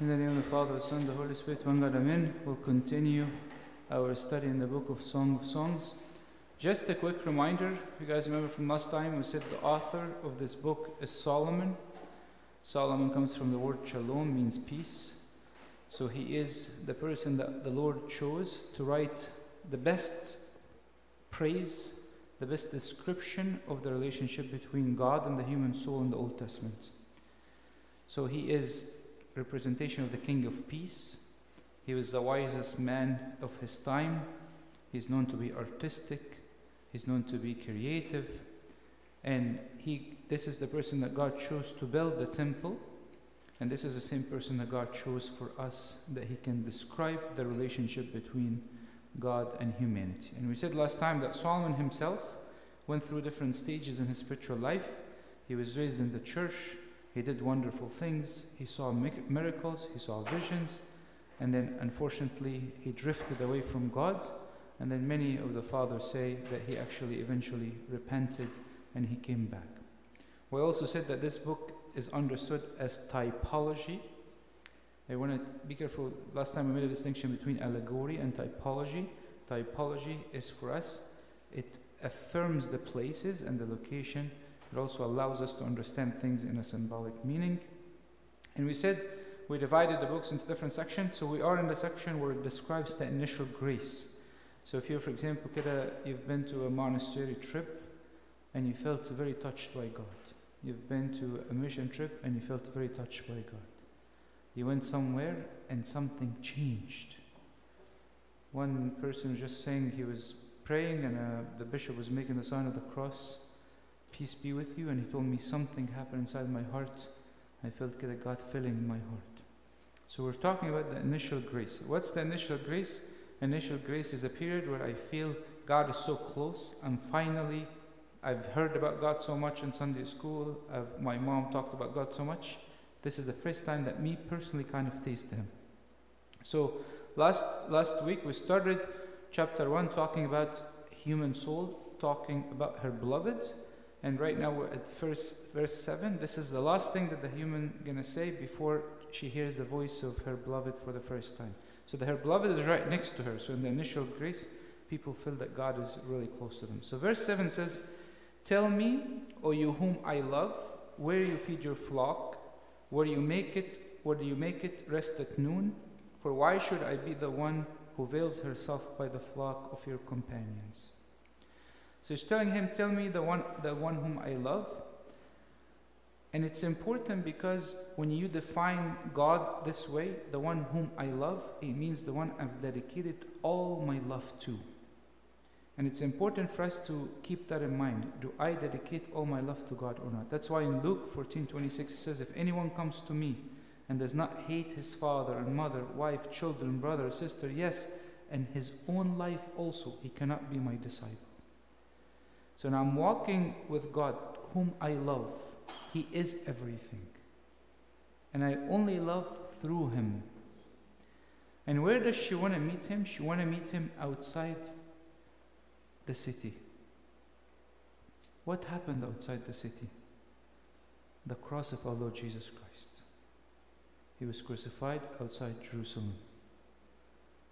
In the name of the Father, the Son, the Holy Spirit, one God, Amen. We'll continue our study in the book of Song of Songs. Just a quick reminder, you guys remember from last time, we said the author of this book is Solomon. Solomon comes from the word shalom, means peace. So he is the person that the Lord chose to write the best praise, the best description of the relationship between God and the human soul in the Old Testament. So he is representation of the King of Peace. He was the wisest man of his time. He's known to be artistic. He's known to be creative. And he, this is the person that God chose to build the temple. And this is the same person that God chose for us that he can describe the relationship between God and humanity. And we said last time that Solomon himself went through different stages in his spiritual life. He was raised in the church, he did wonderful things, he saw miracles, he saw visions, and then unfortunately he drifted away from God. And then many of the fathers say that he actually eventually repented and he came back. We also said that this book is understood as typology. I want to be careful. Last time we made a distinction between allegory and typology. Typology is for us, it affirms the places and the location. It also allows us to understand things in a symbolic meaning. And we said we divided the books into different sections. So we are in the section where it describes the initial grace. So if you, for example, you've been to a monastery trip and you felt very touched by God. You've been to a mission trip and you felt very touched by God. You went somewhere and something changed. One person was just saying he was praying and uh, the bishop was making the sign of the cross. Peace be with you. And he told me something happened inside my heart. I felt God filling my heart. So we're talking about the initial grace. What's the initial grace? Initial grace is a period where I feel God is so close. I'm finally, I've heard about God so much in Sunday school. I've, my mom talked about God so much. This is the first time that me personally kind of taste Him. So last last week we started chapter one talking about human soul, talking about her beloved, and right now we're at verse verse seven. This is the last thing that the human gonna say before she hears the voice of her beloved for the first time. So that her beloved is right next to her. So in the initial grace, people feel that God is really close to them. So verse seven says, "Tell me, O you whom I love, where you feed your flock." Where you make it, where do you make it rest at noon? For why should I be the one who veils herself by the flock of your companions? So he's telling him, Tell me the one the one whom I love. And it's important because when you define God this way, the one whom I love, it means the one I've dedicated all my love to. And it's important for us to keep that in mind. Do I dedicate all my love to God or not? That's why in Luke 14 26 it says, If anyone comes to me and does not hate his father and mother, wife, children, brother, sister, yes, and his own life also, he cannot be my disciple. So now I'm walking with God, whom I love. He is everything. And I only love through him. And where does she want to meet him? She want to meet him outside the city. What happened outside the city? The cross of our Lord Jesus Christ. He was crucified outside Jerusalem.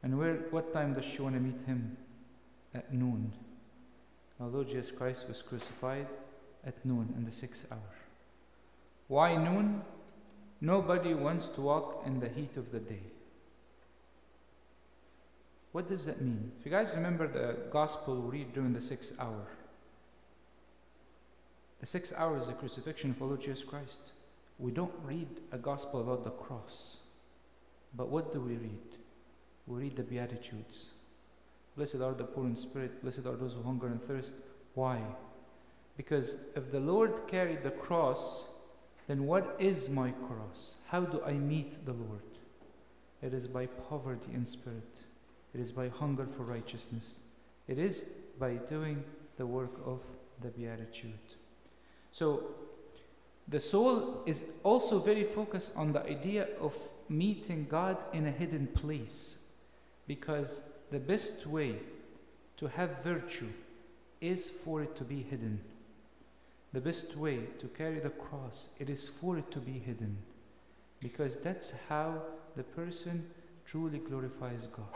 And where what time does she want to meet him? At noon. Our Lord Jesus Christ was crucified at noon in the sixth hour. Why noon? Nobody wants to walk in the heat of the day. What does that mean? If you guys remember the gospel we read during the sixth hour, the sixth hour is the crucifixion of our Lord Jesus Christ. We don't read a gospel about the cross, but what do we read? We read the Beatitudes. Blessed are the poor in spirit, blessed are those who hunger and thirst. Why? Because if the Lord carried the cross, then what is my cross? How do I meet the Lord? It is by poverty in spirit. It is by hunger for righteousness. It is by doing the work of the Beatitude. So, the soul is also very focused on the idea of meeting God in a hidden place because the best way to have virtue is for it to be hidden. The best way to carry the cross, it is for it to be hidden. because that's how the person truly glorifies God.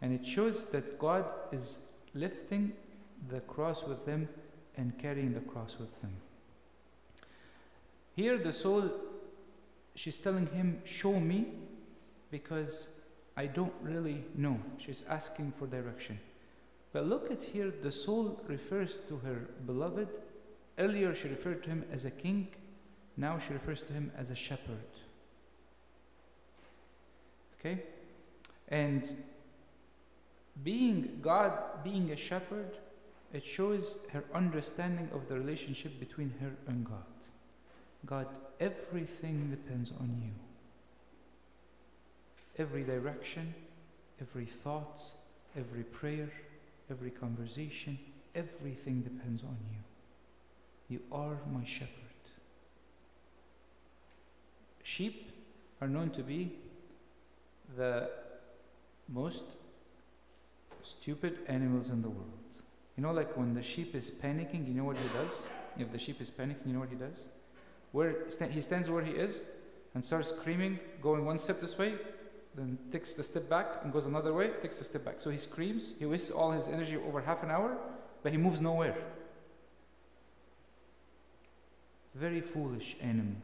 And it shows that God is lifting the cross with them and carrying the cross with them. Here, the soul, she's telling him, Show me, because I don't really know. She's asking for direction. But look at here, the soul refers to her beloved. Earlier, she referred to him as a king. Now, she refers to him as a shepherd. Okay? And being God, being a shepherd, it shows her understanding of the relationship between her and God. God, everything depends on you. Every direction, every thought, every prayer, every conversation, everything depends on you. You are my shepherd. Sheep are known to be the most stupid animals in the world. You know, like when the sheep is panicking, you know what he does? If the sheep is panicking, you know what he does? Where he stands where he is and starts screaming, going one step this way, then takes the step back and goes another way, takes the step back. So he screams, he wastes all his energy over half an hour, but he moves nowhere. Very foolish animal,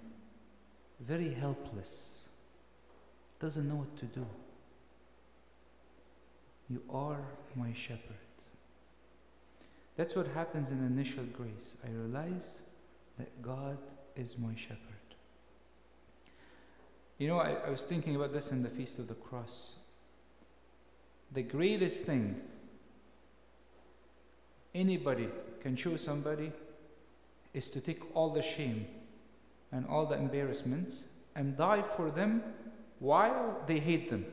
very helpless, doesn't know what to do. You are my shepherd. That's what happens in initial grace. I realize that God is my shepherd. You know, I, I was thinking about this in the Feast of the Cross. The greatest thing anybody can show somebody is to take all the shame and all the embarrassments and die for them while they hate them.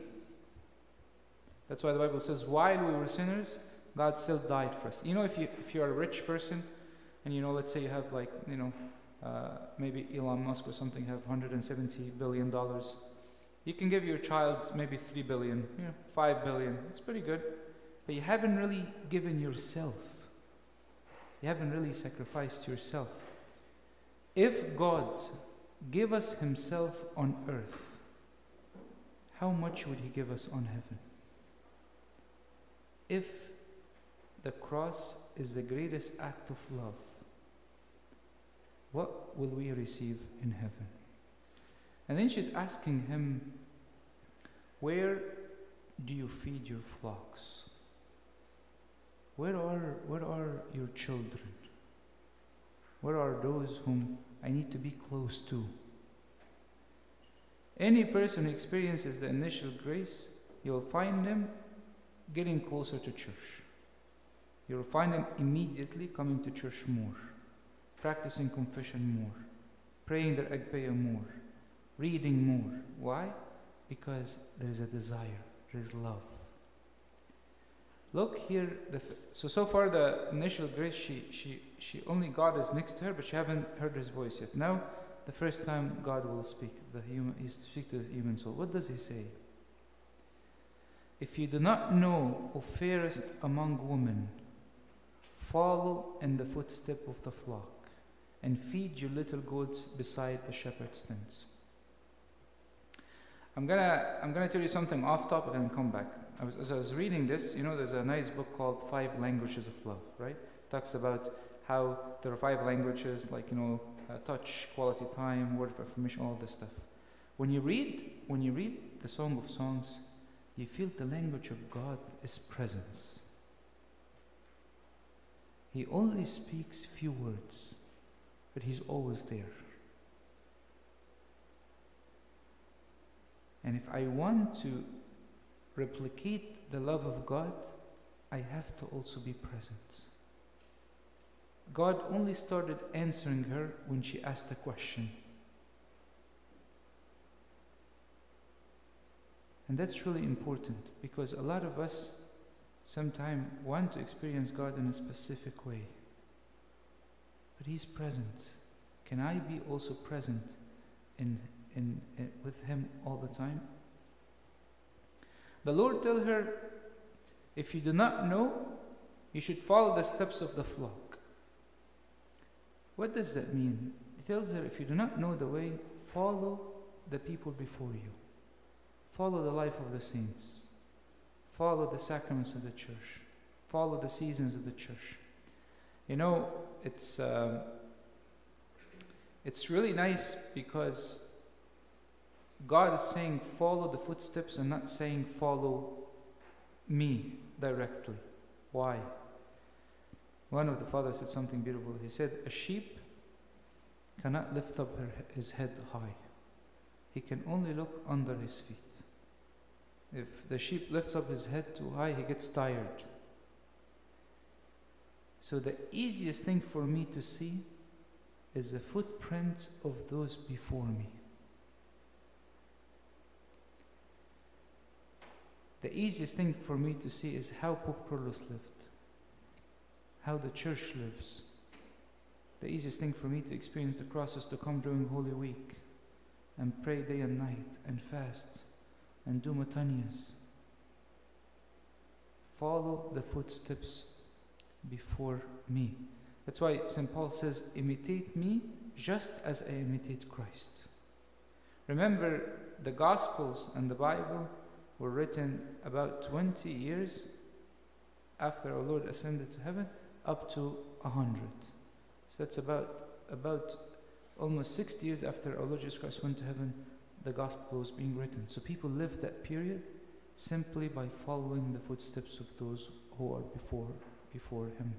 That's why the Bible says, while we were sinners, God still died for us. You know, if you if you're a rich person, and you know, let's say you have like you know, uh, maybe Elon Musk or something have 170 billion dollars, you can give your child maybe three billion, you know, five billion. It's pretty good, but you haven't really given yourself. You haven't really sacrificed yourself. If God gave us Himself on earth, how much would He give us on heaven? if the cross is the greatest act of love, what will we receive in heaven? And then she's asking him, Where do you feed your flocks? Where are, where are your children? Where are those whom I need to be close to? Any person who experiences the initial grace, you'll find them getting closer to church. You'll find them immediately coming to church more, practicing confession more, praying the Agpeya more, reading more. Why? Because there is a desire, there is love. Look here. F- so so far the initial grace, she she she only God is next to her, but she haven't heard His voice yet. Now, the first time God will speak, the human He speaks to the human soul. What does He say? If you do not know, O fairest among women, follow in the footstep of the flock and feed your little goats beside the shepherd's tents. I'm gonna, I'm gonna tell you something off topic and come back. I was, as I was reading this, you know, there's a nice book called Five Languages of Love, right? It talks about how there are five languages, like, you know, uh, touch, quality time, word of affirmation, all this stuff. When you read, when you read the Song of Songs, you feel the language of God is presence. He only speaks few words, but He's always there. And if I want to replicate the love of God, I have to also be present. God only started answering her when she asked a question. And that's really important because a lot of us sometimes want to experience God in a specific way. But He's present. Can I be also present in, in, in, with Him all the time? The Lord tell her, if you do not know, you should follow the steps of the flock. What does that mean? He tells her, if you do not know the way, follow the people before you. Follow the life of the saints. Follow the sacraments of the church. Follow the seasons of the church. You know, it's, um, it's really nice because God is saying follow the footsteps and not saying follow me directly. Why? One of the fathers said something beautiful. He said, A sheep cannot lift up her, his head high, he can only look under his feet. If the sheep lifts up his head too high, he gets tired. So, the easiest thing for me to see is the footprints of those before me. The easiest thing for me to see is how Pope Kyrillos lived, how the church lives. The easiest thing for me to experience the cross is to come during Holy Week and pray day and night and fast and do metanias. Follow the footsteps before me. That's why St. Paul says, imitate me just as I imitate Christ. Remember, the Gospels and the Bible were written about 20 years after our Lord ascended to heaven, up to 100. So that's about, about almost 60 years after our Lord Jesus Christ went to heaven, the gospel was being written. So people lived that period simply by following the footsteps of those who are before, before him.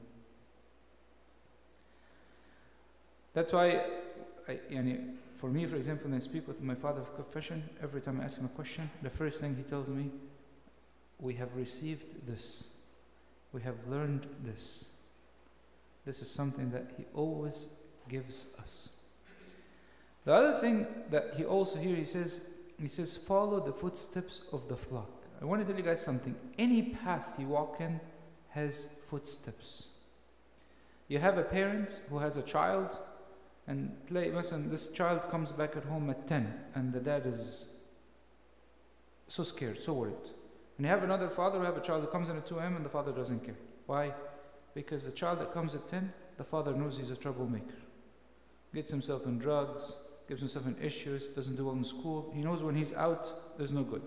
That's why, I, yani, for me, for example, when I speak with my father of confession, every time I ask him a question, the first thing he tells me, we have received this. We have learned this. This is something that he always gives us. The other thing that he also here he says, he says, follow the footsteps of the flock. I want to tell you guys something. Any path you walk in has footsteps. You have a parent who has a child, and listen, this child comes back at home at 10, and the dad is so scared, so worried. And you have another father who have a child who comes in at 2 a.m. and the father doesn't care. Why? Because the child that comes at 10, the father knows he's a troublemaker. Gets himself in drugs, gives himself in issues, doesn't do well in school. He knows when he's out, there's no good.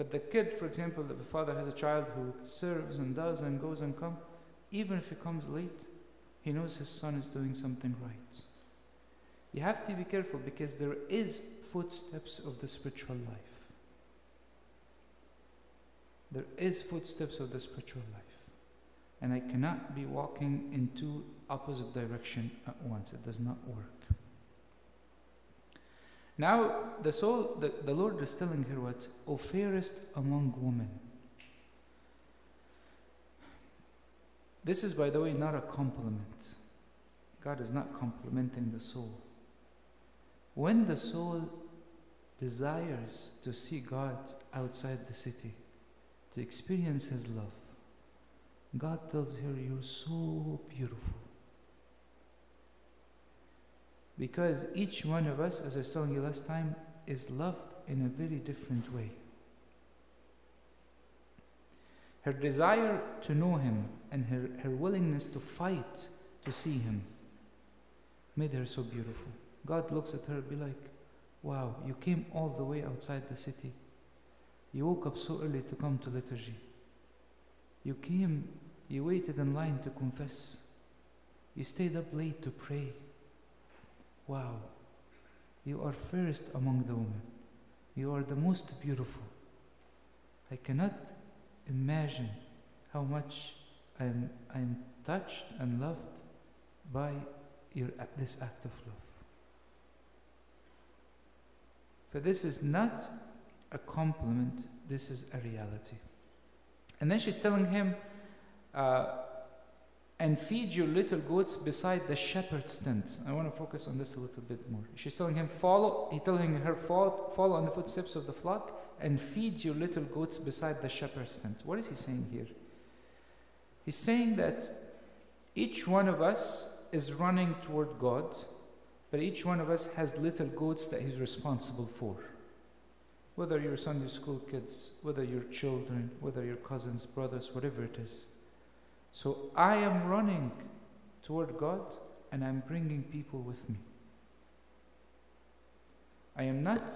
But the kid, for example, if a father has a child who serves and does and goes and comes, even if he comes late, he knows his son is doing something right. You have to be careful because there is footsteps of the spiritual life. There is footsteps of the spiritual life. And I cannot be walking in two opposite direction at once. It does not work. Now, the soul, the, the Lord is telling her what? O fairest among women. This is, by the way, not a compliment. God is not complimenting the soul. When the soul desires to see God outside the city, to experience His love, God tells her, You're so beautiful. Because each one of us, as I was telling you last time, is loved in a very different way. Her desire to know Him and her, her willingness to fight to see Him made her so beautiful. God looks at her and be like, Wow, you came all the way outside the city. You woke up so early to come to liturgy. You came, you waited in line to confess. You stayed up late to pray. Wow, you are fairest among the women. You are the most beautiful. I cannot imagine how much I'm, I'm touched and loved by your, this act of love. For this is not a compliment, this is a reality. And then she's telling him, uh, and feed your little goats beside the shepherd's tent. I want to focus on this a little bit more. She's telling him, follow, he's telling her, follow, follow on the footsteps of the flock and feed your little goats beside the shepherd's tent. What is he saying here? He's saying that each one of us is running toward God, but each one of us has little goats that he's responsible for. Whether you're Sunday school kids, whether you're children, whether you're cousins, brothers, whatever it is. So I am running toward God and I'm bringing people with me. I am not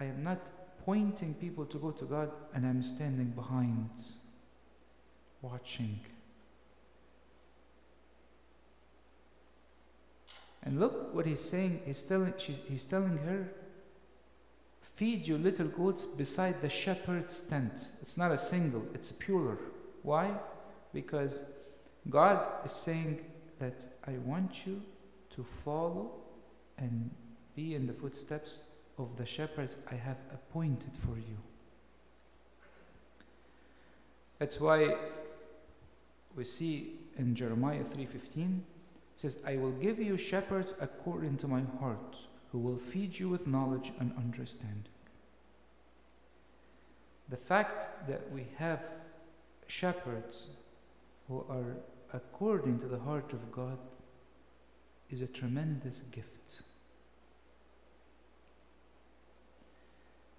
I am not pointing people to go to God and I'm standing behind watching. And look what he's saying. He's telling, he's telling her, feed your little goats beside the shepherd's tent. It's not a single, it's a plural. Why? Because God is saying that I want you to follow and be in the footsteps of the shepherds I have appointed for you. That's why we see in Jeremiah 3:15 says I will give you shepherds according to my heart who will feed you with knowledge and understanding. The fact that we have shepherds who are according to the heart of God is a tremendous gift.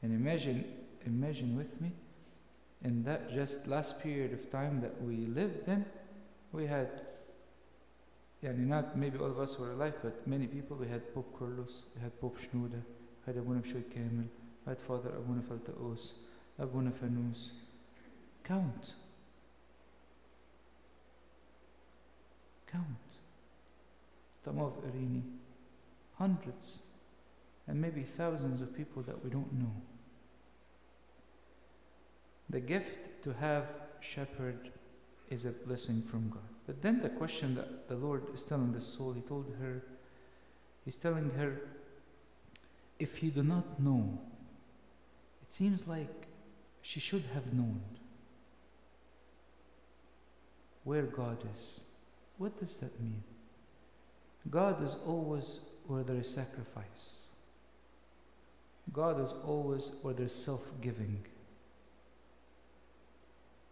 And imagine, imagine with me, in that just last period of time that we lived in, we had, yani not maybe all of us were alive, but many people. We had Pope Kyrillos, we had Pope Shenouda, had Abuna Bishoy Kamel, we had Father Abuna Faltaos, Abuna Fanus. Count. Count. Tamav Irini. Hundreds and maybe thousands of people that we don't know. The gift to have shepherd is a blessing from God. But then the question that the Lord is telling the soul, He told her, He's telling her, if you do not know, it seems like she should have known where God is. What does that mean? God is always where there is sacrifice. God is always where there's self giving.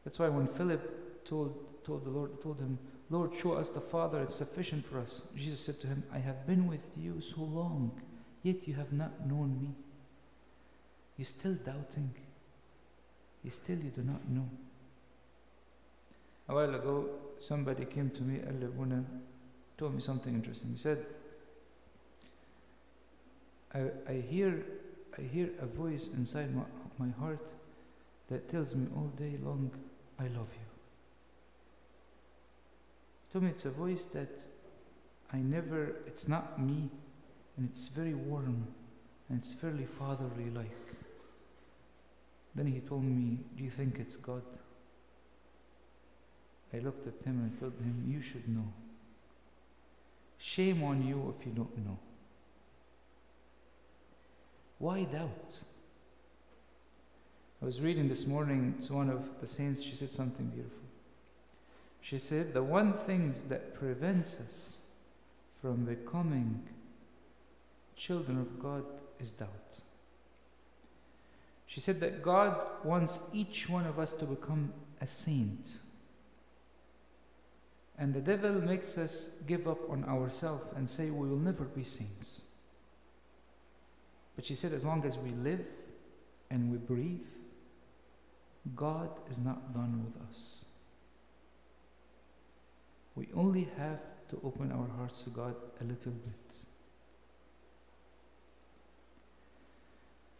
That's why when Philip told, told the Lord, told him, Lord, show us the Father, it's sufficient for us. Jesus said to him, I have been with you so long, yet you have not known me. You're still doubting. You still you do not know. A while ago, somebody came to me, Al told me something interesting. He said, I, I hear I hear a voice inside my, my heart that tells me all day long, I love you. To me, it's a voice that I never, it's not me, and it's very warm, and it's fairly fatherly like. Then he told me, Do you think it's God? I looked at him and I told him, You should know. Shame on you if you don't know. Why doubt? I was reading this morning to one of the saints, she said something beautiful. She said, The one thing that prevents us from becoming children of God is doubt. She said that God wants each one of us to become a saint. And the devil makes us give up on ourselves and say we will never be saints. But she said, as long as we live and we breathe, God is not done with us. We only have to open our hearts to God a little bit.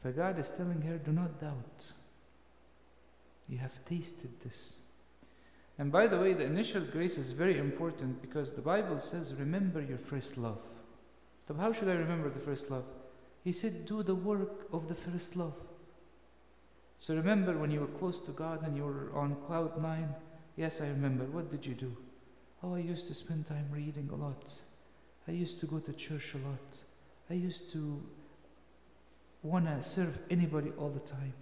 For God is telling her, do not doubt. You have tasted this. And by the way, the initial grace is very important because the Bible says, remember your first love. So, how should I remember the first love? He said, Do the work of the first love. So remember when you were close to God and you were on cloud nine? Yes, I remember. What did you do? Oh, I used to spend time reading a lot. I used to go to church a lot. I used to want to serve anybody all the time.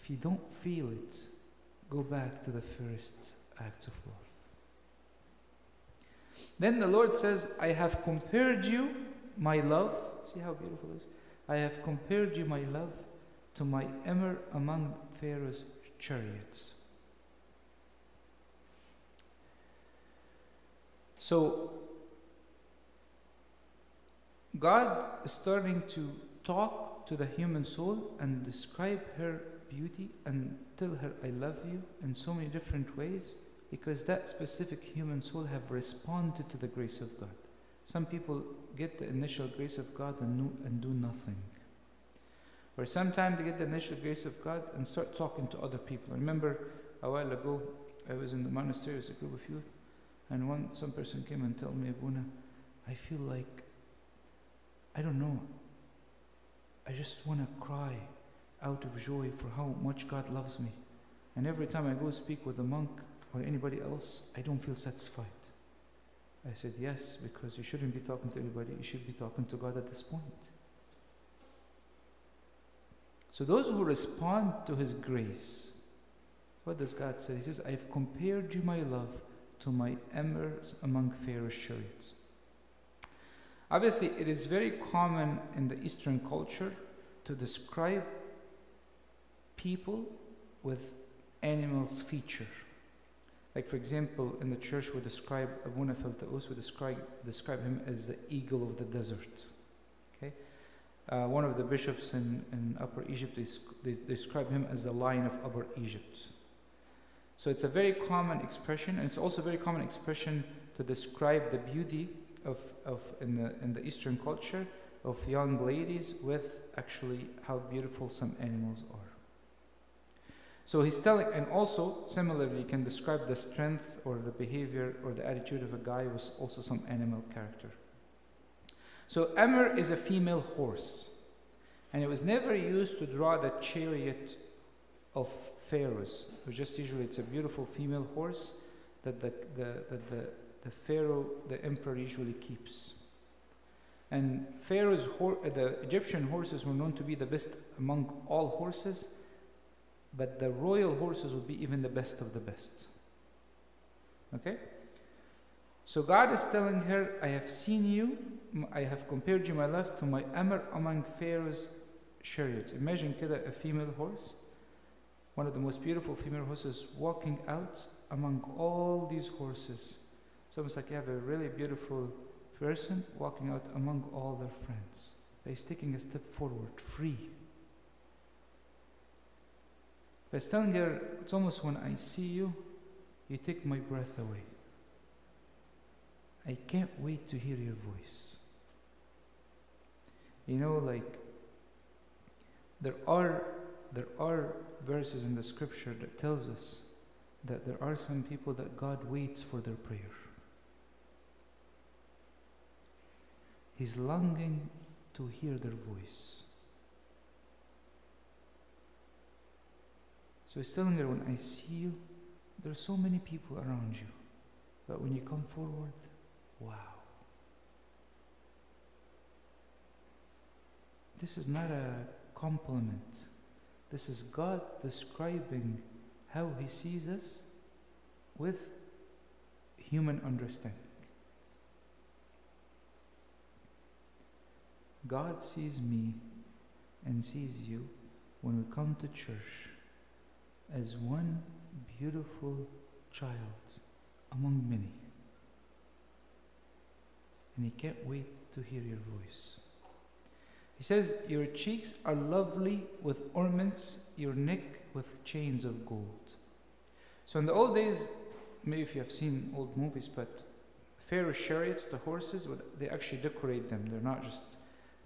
If you don't feel it, go back to the first act of love. Then the Lord says, I have compared you, my love, See how beautiful it is? I have compared you, my love, to my emir among Pharaoh's chariots. So, God is starting to talk to the human soul and describe her beauty and tell her, I love you in so many different ways because that specific human soul have responded to the grace of God. some people get the initial grace of God and, and do nothing. Or sometimes they get the initial grace of God and start talking to other people. I remember a while ago, I was in the monastery as a group of youth, and one some person came and told me, Abuna, I feel like I don't know. I just want to cry out of joy for how much God loves me. And every time I go speak with a monk or anybody else, I don't feel satisfied. I said, Yes, because you shouldn't be talking to anybody, you should be talking to God at this point. So, those who respond to His grace, what does God say? He says, I've compared you, my love, to my emirs among Pharaoh's chariots. Obviously, it is very common in the Eastern culture to describe people with animals' feature. Like, for example, in the church, we describe Abuna Feltaus, we describe, describe him as the eagle of the desert. Okay? Uh, one of the bishops in, in Upper Egypt, they, they describe him as the lion of Upper Egypt. So it's a very common expression, and it's also a very common expression to describe the beauty of, of in, the, in the Eastern culture of young ladies with actually how beautiful some animals are. So he's telling, and also similarly, can describe the strength or the behavior or the attitude of a guy with also some animal character. So Emir is a female horse, and it was never used to draw the chariot of pharaohs. It just usually it's a beautiful female horse that the, the, the, the, the pharaoh, the emperor, usually keeps. And Pharaoh's the Egyptian horses were known to be the best among all horses, but the royal horses would be even the best of the best. Okay? So God is telling her, I have seen you, I have compared you, my love, to my Emir among Pharaoh's chariots. Imagine kida, a female horse, one of the most beautiful female horses, walking out among all these horses. It's like you have a really beautiful person walking out among all their friends. But he's taking a step forward, free. But he's telling her, it's almost when I see you, you take my breath away. I can't wait to hear your voice. You know, like there are there are verses in the scripture that tells us that there are some people that God waits for their prayer. He's longing to hear their voice. So he's telling when I see you, there are so many people around you. But when you come forward, wow. This is not a compliment. This is God describing how He sees us with human understanding. God sees me and sees you when we come to church as one beautiful child among many. And He can't wait to hear your voice. He says, Your cheeks are lovely with ornaments, your neck with chains of gold. So in the old days, maybe if you have seen old movies, but Pharaoh chariots, the horses, they actually decorate them. They're not just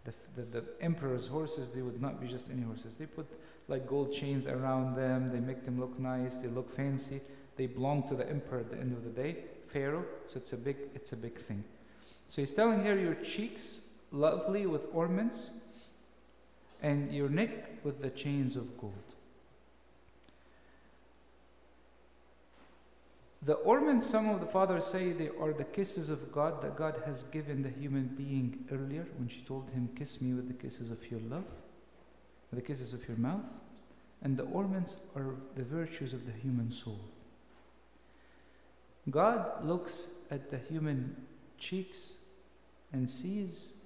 the, the, the, emperor's horses, they would not be just any horses. They put like gold chains around them, they make them look nice, they look fancy. They belong to the emperor at the end of the day, Pharaoh, so it's a big, it's a big thing. So he's telling her your cheeks lovely with ornaments, and your neck with the chains of gold. The ornaments, some of the fathers say they are the kisses of God that God has given the human being earlier when she told him, Kiss me with the kisses of your love, with the kisses of your mouth. And the ornaments are the virtues of the human soul. God looks at the human cheeks and sees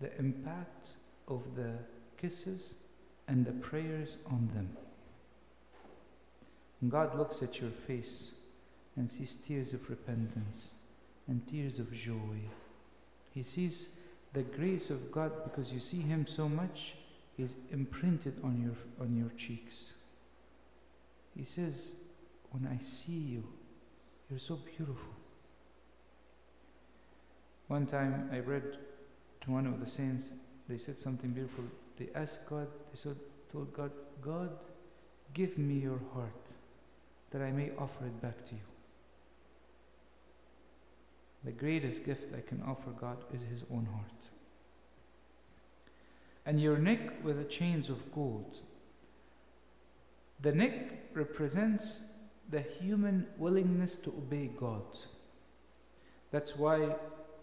the impact of the kisses and the prayers on them. God looks at your face and sees tears of repentance and tears of joy. He sees the grace of God because you see Him so much, is imprinted on your, on your cheeks. He says, When I see you, you're so beautiful. One time I read to one of the saints, they said something beautiful. They asked God, they said, told God, God, give me your heart that I may offer it back to you. The greatest gift I can offer God is His own heart. And your neck with the chains of gold. The neck represents the human willingness to obey God. That's why,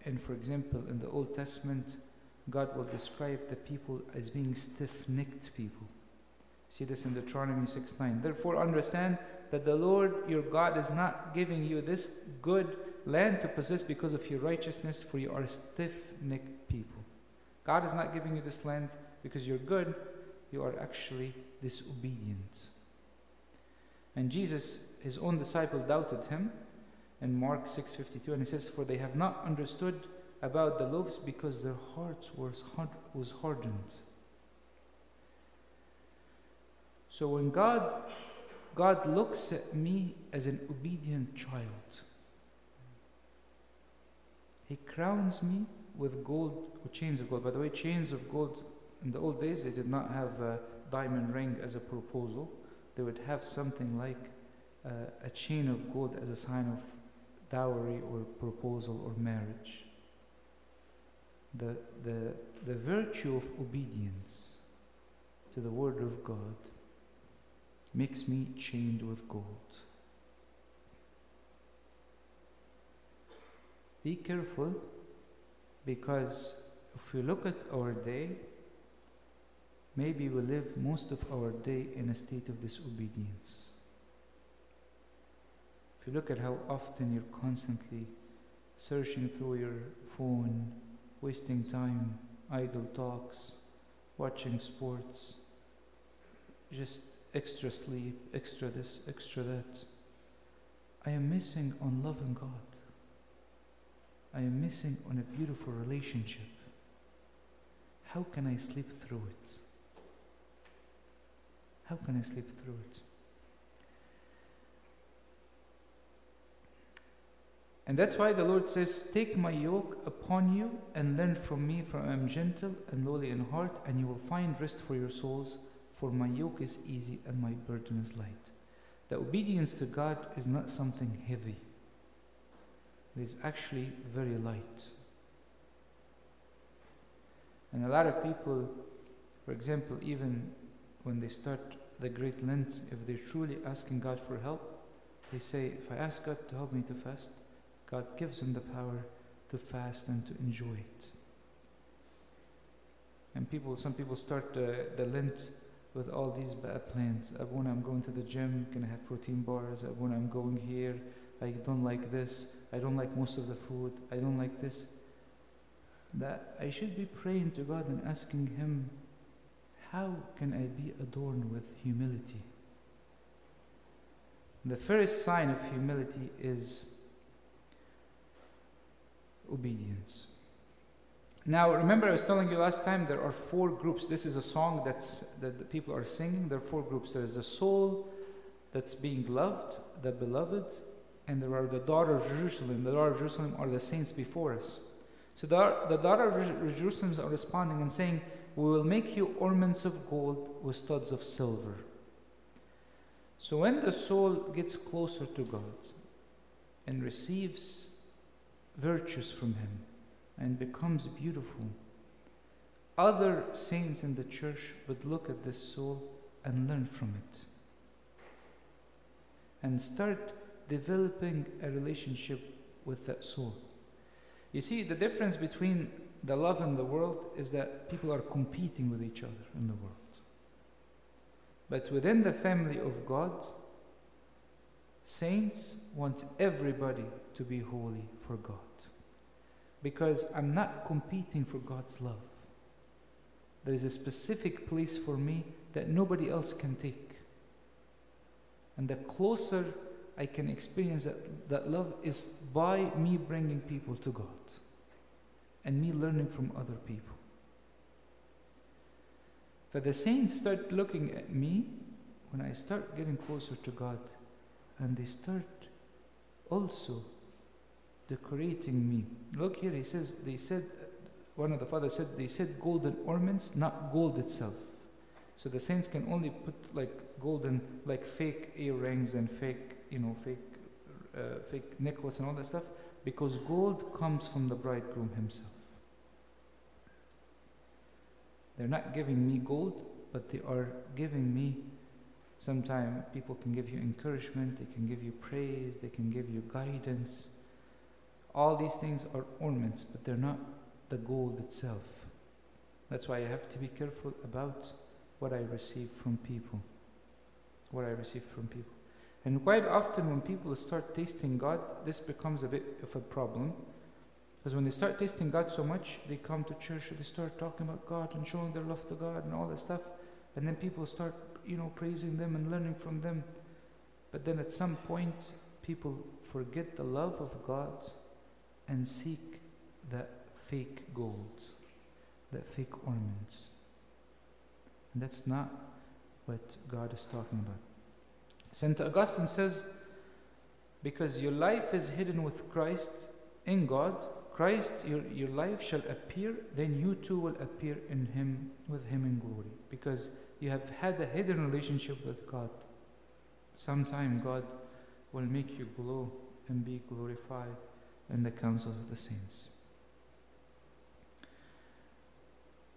and for example, in the Old Testament, God will describe the people as being stiff necked people. See this in Deuteronomy 6 9. Therefore, understand that the Lord your God is not giving you this good land to possess because of your righteousness, for you are a stiff necked people. God is not giving you this land because you're good, you are actually disobedient. And Jesus, his own disciple, doubted him in Mark 6:52, and he says, "For they have not understood about the loaves because their hearts hard, was hardened." So when God God looks at me as an obedient child, He crowns me with gold, with chains of gold. By the way, chains of gold in the old days they did not have a diamond ring as a proposal they would have something like uh, a chain of gold as a sign of dowry or proposal or marriage. The, the, the virtue of obedience to the Word of God makes me chained with gold. Be careful because if we look at our day, maybe we live most of our day in a state of disobedience. If you look at how often you're constantly searching through your phone, wasting time, idle talks, watching sports, just extra sleep, extra this, extra that, I am missing on loving God. I am missing on a beautiful relationship. How can I sleep through it? How can I sleep through it? And that's why the Lord says, Take my yoke upon you and learn from me, for I am gentle and lowly in heart, and you will find rest for your souls, for my yoke is easy and my burden is light. The obedience to God is not something heavy, it is actually very light. And a lot of people, for example, even when they start the Great Lent, if they're truly asking God for help, they say, If I ask God to help me to fast, God gives them the power to fast and to enjoy it. And people, some people start the, the Lent with all these bad plans. When I'm going to the gym, gonna have protein bars. When I'm going here, I don't like this. I don't like most of the food. I don't like this. That I should be praying to God and asking Him how can I be adorned with humility? The first sign of humility is obedience. Now, remember, I was telling you last time there are four groups. This is a song that's, that the people are singing. There are four groups. There is the soul that's being loved, the beloved, and there are the daughter of Jerusalem. The daughter of Jerusalem are the saints before us. So the, daughter of Jerusalem are responding and saying, we will make you ornaments of gold with studs of silver. So when the soul gets closer to God and receives virtues from Him and becomes beautiful, other saints in the church would look at this soul and learn from it and start developing a relationship with that soul. You see, the difference between the love in the world is that people are competing with each other in the world. But within the family of God, saints want everybody to be holy for God. Because I'm not competing for God's love. There is a specific place for me that nobody else can take. And the closer I can experience that, that love is by me bringing people to God and me learning from other people. For the saints start looking at me when I start getting closer to God, and they start also decorating me. Look here, he says, they said, one of the fathers said, they said golden ornaments, not gold itself. So the saints can only put like golden, like fake earrings and fake, you know, fake, uh, fake necklace and all that stuff, because gold comes from the bridegroom himself. They're not giving me gold, but they are giving me. Sometimes people can give you encouragement, they can give you praise, they can give you guidance. All these things are ornaments, but they're not the gold itself. That's why I have to be careful about what I receive from people. What I receive from people. And quite often, when people start tasting God, this becomes a bit of a problem. Because when they start tasting God so much, they come to church and they start talking about God and showing their love to God and all that stuff. And then people start, you know, praising them and learning from them. But then at some point, people forget the love of God and seek that fake gold, that fake ornaments. And that's not what God is talking about. St. Augustine says, because your life is hidden with Christ in God, Christ, your, your life shall appear, then you too will appear in Him, with Him in glory. Because you have had a hidden relationship with God. Sometime God will make you glow and be glorified in the councils of the saints.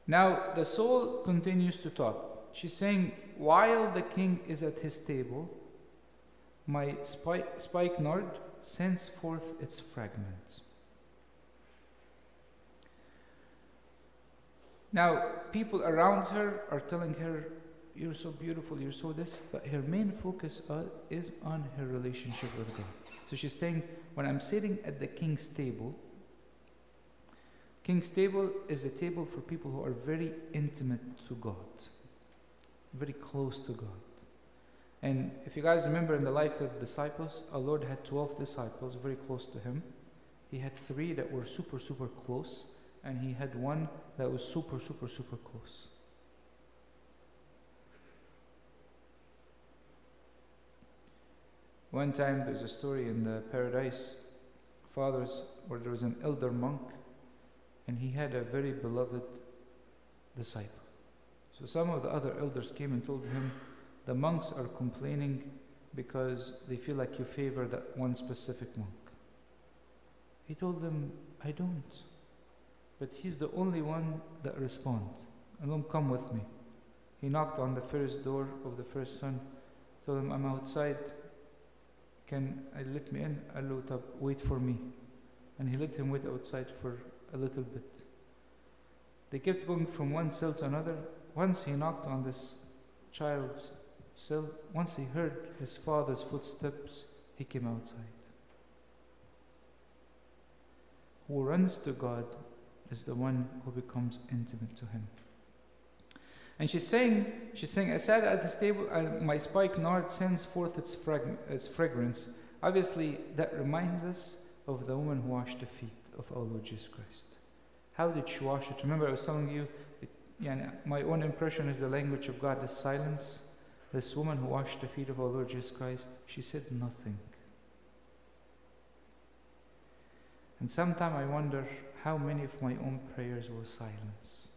Now, the soul continues to talk. She's saying, While the king is at his table, my spike, spikenard sends forth its fragments. Now, people around her are telling her, You're so beautiful, you're so this, but her main focus uh, is on her relationship with God. So she's saying, When I'm sitting at the king's table, king's table is a table for people who are very intimate to God, very close to God. And if you guys remember in the life of the disciples, our Lord had 12 disciples very close to him. He had three that were super, super close, and he had one that was super, super, super close. One time there's a story in the Paradise Fathers where there was an elder monk and he had a very beloved disciple. So some of the other elders came and told him, The monks are complaining because they feel like you favor that one specific monk. He told them, I don't. But he's the only one that responds. Them come with me. He knocked on the first door of the first son, told him, I'm outside. Can I let me in? I looked up, wait for me. And he let him wait outside for a little bit. They kept going from one cell to another. Once he knocked on this child's cell, once he heard his father's footsteps, he came outside. Who runs to God is the one who becomes intimate to him. And she's saying, she's saying, I sat at his table and my spikenard sends forth its, frag- its fragrance. Obviously, that reminds us of the woman who washed the feet of our Lord Jesus Christ. How did she wash it? Remember, I was telling you, it, yeah, my own impression is the language of God is silence. This woman who washed the feet of our Lord Jesus Christ, she said nothing. And sometimes I wonder how many of my own prayers were silence.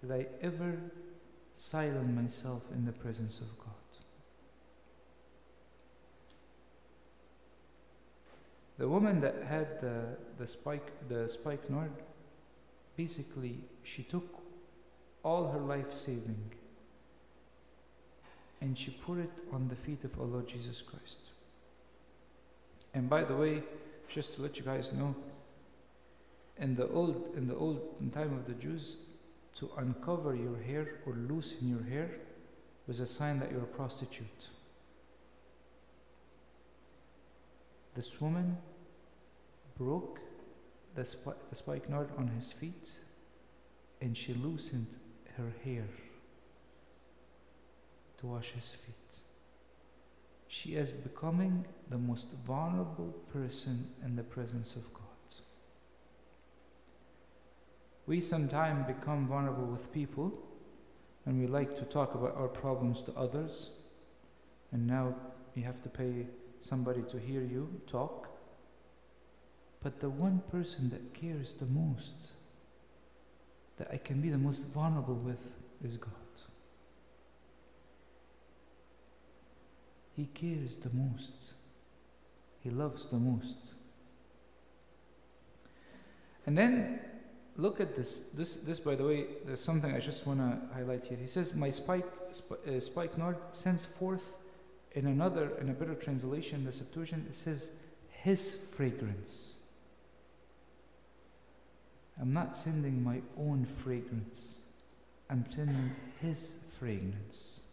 Did I ever silence myself in the presence of God? The woman that had the, the spike the spikenard, basically she took all her life saving and she put it on the feet of our Lord Jesus Christ. And by the way, just to let you guys know, in the old in the old time of the Jews, to uncover your hair or loosen your hair was a sign that you're a prostitute. This woman broke the, the spikenard on his feet and she loosened her hair to wash his feet. She is becoming the most vulnerable person in the presence of God. We sometimes become vulnerable with people and we like to talk about our problems to others. And now you have to pay somebody to hear you talk. But the one person that cares the most, that I can be the most vulnerable with, is God. He cares the most. He loves the most. And then look at this. This, this by the way, there's something I just want to highlight here. He says, My spike, sp- uh, spikenard sends forth in another, in a better translation, the Septuagint, it says, His fragrance. I'm not sending my own fragrance, I'm sending His fragrance.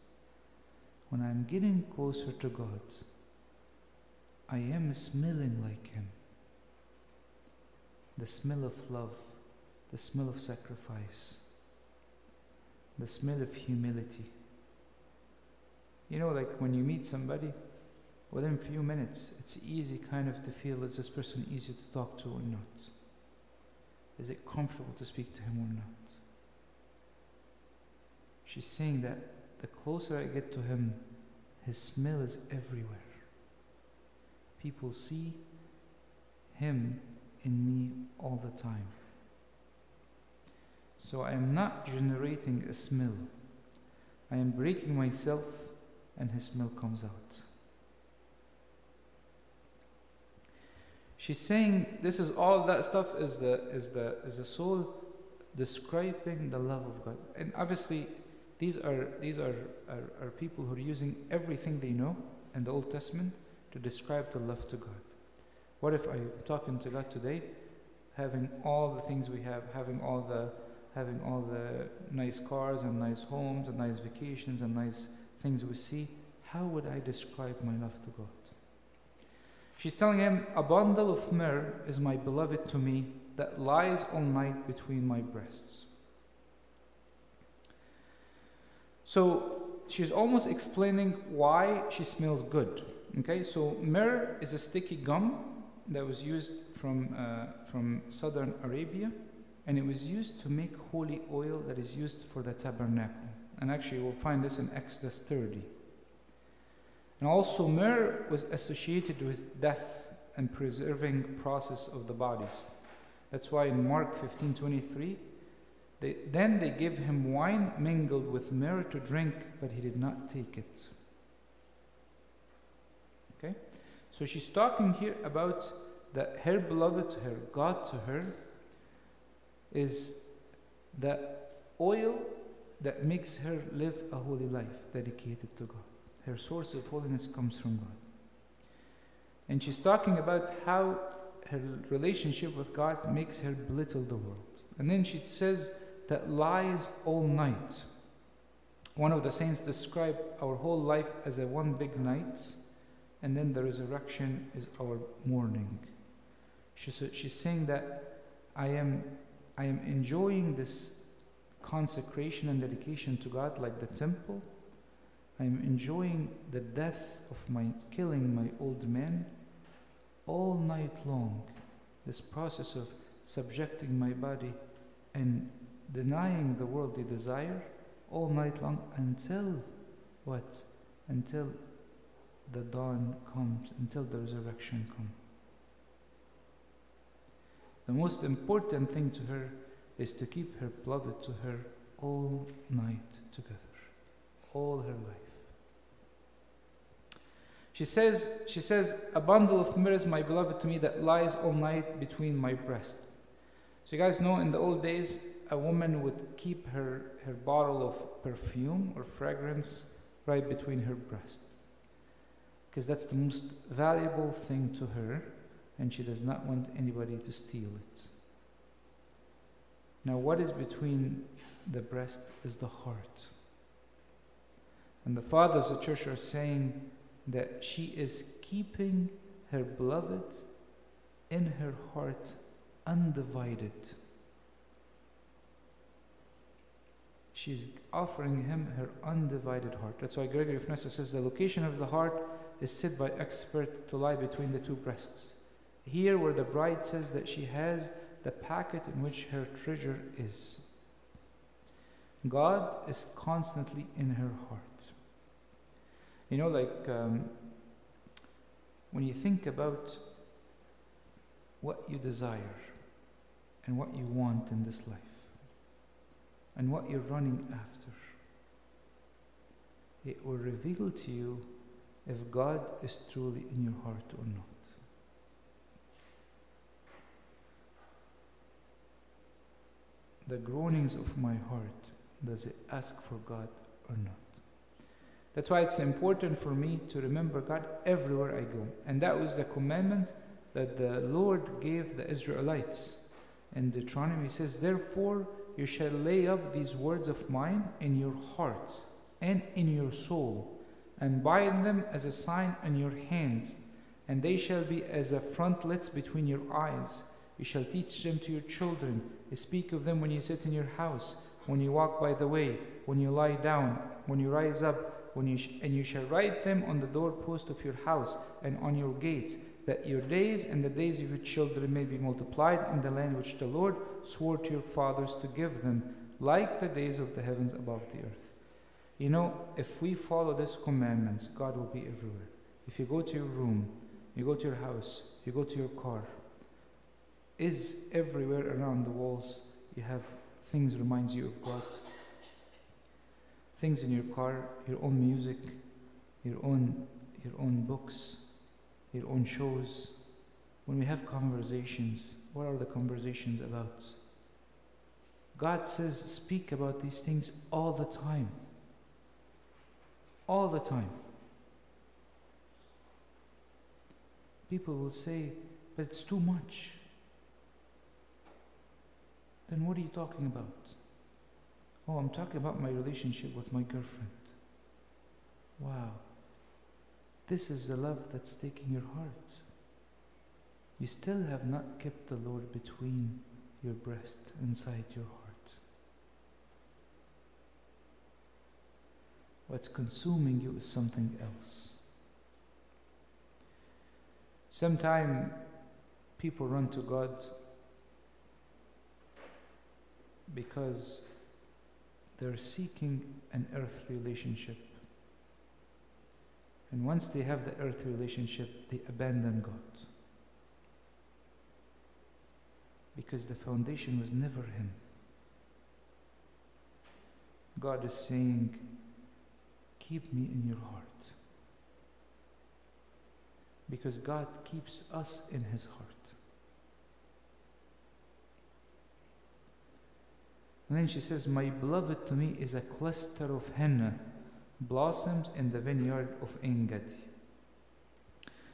When I'm getting closer to God, I am smelling like Him. The smell of love, the smell of sacrifice, the smell of humility. You know, like when you meet somebody, within a few minutes, it's easy kind of to feel is this person easy to talk to or not? Is it comfortable to speak to him or not? She's saying that the closer I get to him, his smell is everywhere. People see him in me all the time. So I am not generating a smell. I am breaking myself and his smell comes out. She's saying this is all that stuff is the is the is the soul describing the love of God. And obviously these are, these are, are, are people who are using everything they know in the Old Testament to describe the love to God. What if I'm talking to God today, having all the things we have, having all the having all the nice cars and nice homes and nice vacations and nice things we see, how would I describe my love to God? She's telling him, A bundle of myrrh is my beloved to me that lies all night between my breasts. So she's almost explaining why she smells good. Okay, so myrrh is a sticky gum that was used from, uh, from southern Arabia, and it was used to make holy oil that is used for the tabernacle. And actually, we'll find this in Exodus 30. And also, myrrh was associated with death and preserving process of the bodies. That's why in Mark 15:23 they, then they gave him wine mingled with myrrh to drink, but he did not take it. Okay? So she's talking here about that her beloved, her God to her, is the oil that makes her live a holy life dedicated to God. Her source of holiness comes from God. And she's talking about how her relationship with God makes her belittle the world. And then she says, that lies all night. One of the saints described our whole life as a one big night, and then the resurrection is our morning. She's, she's saying that I am, I am enjoying this consecration and dedication to God like the temple. I am enjoying the death of my killing my old man all night long. This process of subjecting my body and denying the worldly desire all night long until what? Until the dawn comes, until the resurrection comes. The most important thing to her is to keep her beloved to her all night together, all her life. She says, she says, a bundle of myrrh is, my beloved to me that lies all night between my breasts. So you guys know in the old days, a woman would keep her, her bottle of perfume or fragrance right between her breasts. Because that's the most valuable thing to her, and she does not want anybody to steal it. Now, what is between the breast is the heart. And the fathers of the church are saying that she is keeping her beloved in her heart undivided. She's offering him her undivided heart. That's why Gregory of Nyssa says the location of the heart is said by expert to lie between the two breasts. Here, where the bride says that she has the packet in which her treasure is. God is constantly in her heart. You know, like um, when you think about what you desire and what you want in this life and what you're running after, it will reveal to you if God is truly in your heart or not. The groanings of my heart, does it ask for God or not? That's why it's important for me to remember God everywhere I go. And that was the commandment that the Lord gave the Israelites. In Deuteronomy, he says, Therefore, you shall lay up these words of mine in your hearts and in your soul, and bind them as a sign on your hands, and they shall be as a frontlets between your eyes. You shall teach them to your children. Speak of them when you sit in your house, when you walk by the way, when you lie down, when you rise up when you and you shall write them on the doorpost of your house and on your gates, that your days and the days of your children may be multiplied in the land which the Lord swore to your fathers to give them, like the days of the heavens above the earth. You know, if we follow these commandments, God will be everywhere. If you go to your room, you go to your house, you go to your car, is everywhere around the walls you have things reminds you of God things in your car, your own music, your own, your own books, your own shows. When we have conversations, what are the conversations about? God says, speak about these things all the time. All the time. People will say, but it's too much. Then what are you talking about? Oh, I'm talking about my relationship with my girlfriend. Wow. This is the love that's taking your heart. You still have not kept the Lord between your breast, inside your heart. What's consuming you is something else. Sometimes people run to God because they're seeking an earth relationship. And once they have the earth relationship, they abandon God. Because the foundation was never Him. God is saying, Keep me in your heart. Because God keeps us in His heart. And then she says, My beloved to me is a cluster of henna blossoms in the vineyard of Engedi.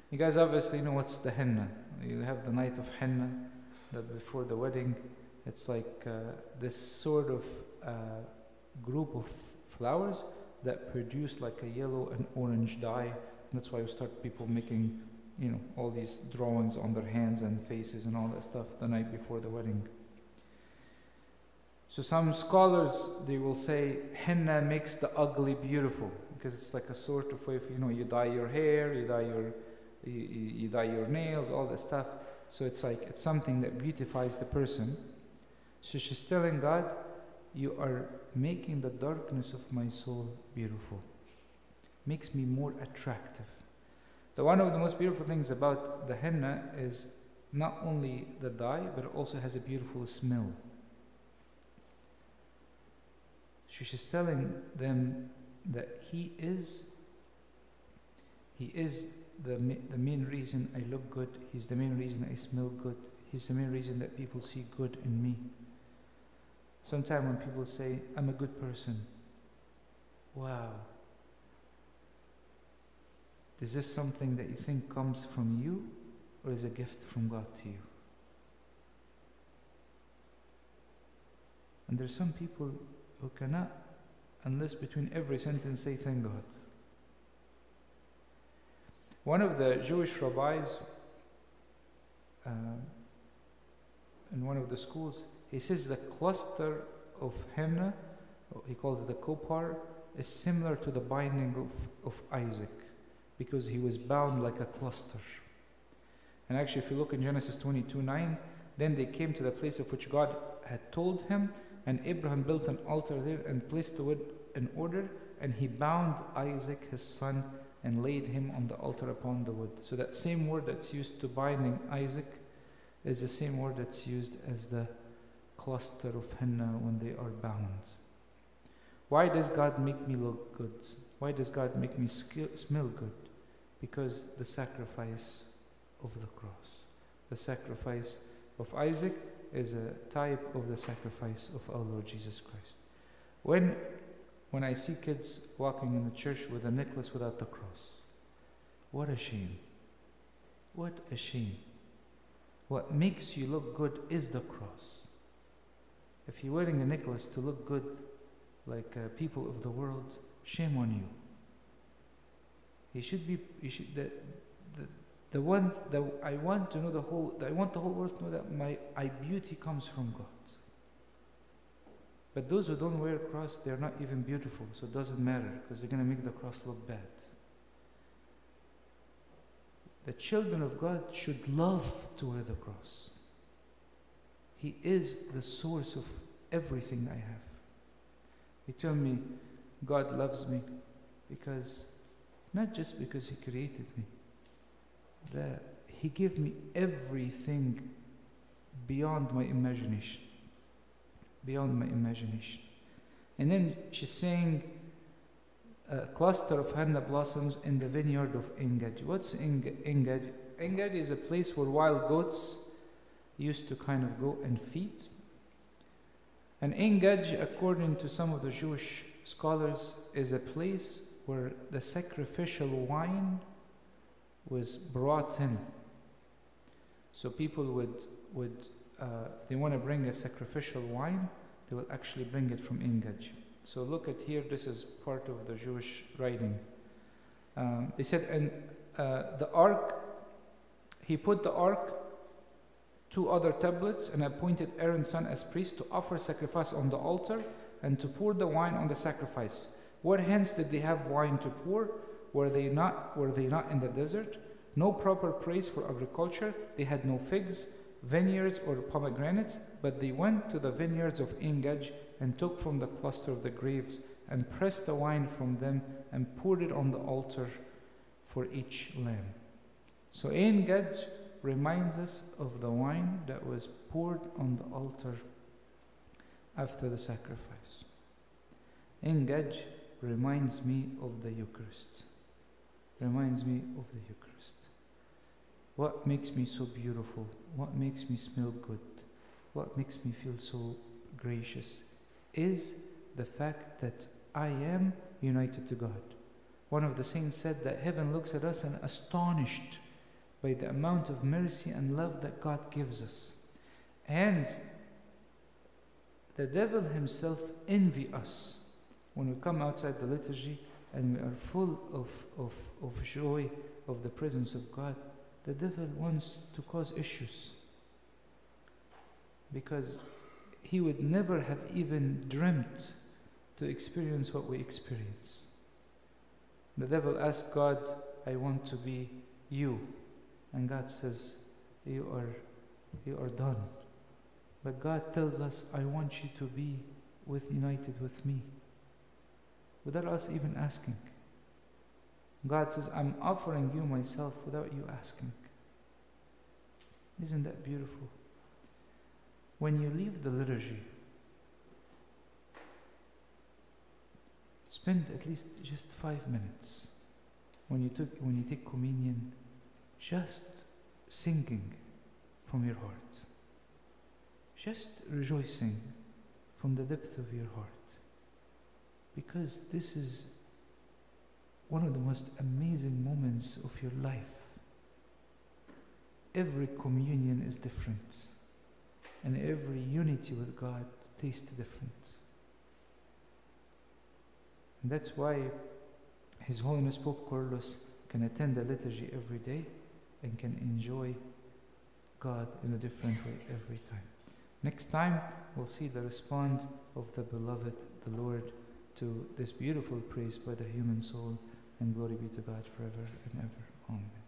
You guys obviously know what's the henna. You have the night of henna, that before the wedding, it's like uh, this sort of uh, group of flowers that produce like a yellow and orange dye. That's why you start people making, you know, all these drawings on their hands and faces and all that stuff the night before the wedding. So some scholars they will say henna makes the ugly beautiful because it's like a sort of way of you know you dye your hair, you dye your you, you dye your nails, all that stuff. So it's like it's something that beautifies the person. So she's telling God, you are making the darkness of my soul beautiful. Makes me more attractive. The one of the most beautiful things about the henna is not only the dye, but it also has a beautiful smell. She's telling them that he is he is the, the main reason I look good. He's the main reason I smell good. He's the main reason that people see good in me. Sometimes when people say, I'm a good person, wow. Is this something that you think comes from you or is a gift from God to you? And there's some people who cannot, unless between every sentence, say, Thank God. One of the Jewish rabbis uh, in one of the schools, he says the cluster of henna, he called it the kopar, is similar to the binding of, of Isaac because he was bound like a cluster. And actually, if you look in Genesis 22 9, then they came to the place of which God had told him, and Abraham built an altar there and placed the wood in order, and he bound Isaac his son and laid him on the altar upon the wood. So that same word that's used to binding Isaac is the same word that's used as the cluster of henna when they are bound. Why does God make me look good? Why does God make me smell good? Because the sacrifice of the cross. The sacrifice of Isaac is a type of the sacrifice of our Lord Jesus Christ. When, when I see kids walking in the church with a necklace without the cross, what a shame. What a shame. What makes you look good is the cross. If you're wearing a necklace to look good like uh, people of the world, shame on you. You should be, you should, the, the, one that I want to know the whole, I want the whole world to know that my beauty comes from God. But those who don't wear a cross, they're not even beautiful, so it doesn't matter because they're going to make the cross look bad. The children of God should love to wear the cross. He is the source of everything I have. You tell me God loves me because, not just because He created me, that He gave me everything beyond my imagination. Beyond my imagination. And then she's saying, a cluster of henna blossoms in the vineyard of Engedi. What's Engedi? Engedi is a place where wild goats used to kind of go and feed. And Engedi, according to some of the Jewish scholars, is a place where the sacrificial wine was brought in. So people would, would uh, they want to bring a sacrificial wine, they will actually bring it from Engedi. So look at here, this is part of the Jewish writing. Um, they said, and uh, the ark, he put the ark, two other tablets, and appointed Aaron's son as priest to offer sacrifice on the altar and to pour the wine on the sacrifice. Where hence did they have wine to pour? Were they not, were they not in the desert? No proper place for agriculture. They had no figs, vineyards, or pomegranates, but they went to the vineyards of Engedi and took from the cluster of the grapes and pressed the wine from them and poured it on the altar for each lamb. So Engedi reminds us of the wine that was poured on the altar after the sacrifice. Engedi reminds me of the Eucharist. Reminds me of the Eucharist. What makes me so beautiful? What makes me smell good? What makes me feel so gracious is the fact that I am united to God. One of the saints said that heaven looks at us and astonished by the amount of mercy and love that God gives us. And the devil himself envy us when we come outside the liturgy and we are full of, of, of joy of the presence of God. The devil wants to cause issues because he would never have even dreamt to experience what we experience. The devil asked God, I want to be you. And God says, You are, you are done. But God tells us, I want you to be with united with me. Without us even asking. God says, I'm offering you myself without you asking. Isn't that beautiful? When you leave the liturgy, spend at least just five minutes when you, took, when you take communion, just singing from your heart, just rejoicing from the depth of your heart. Because this is one of the most amazing moments of your life. Every communion is different and every unity with God tastes different. And that's why His Holiness Pope Kyrillos can attend the liturgy every day and can enjoy God in a different way every time. Next time, we'll see the response of the beloved, the Lord, to this beautiful praise by the human soul, and glory be to God forever and ever. Amen.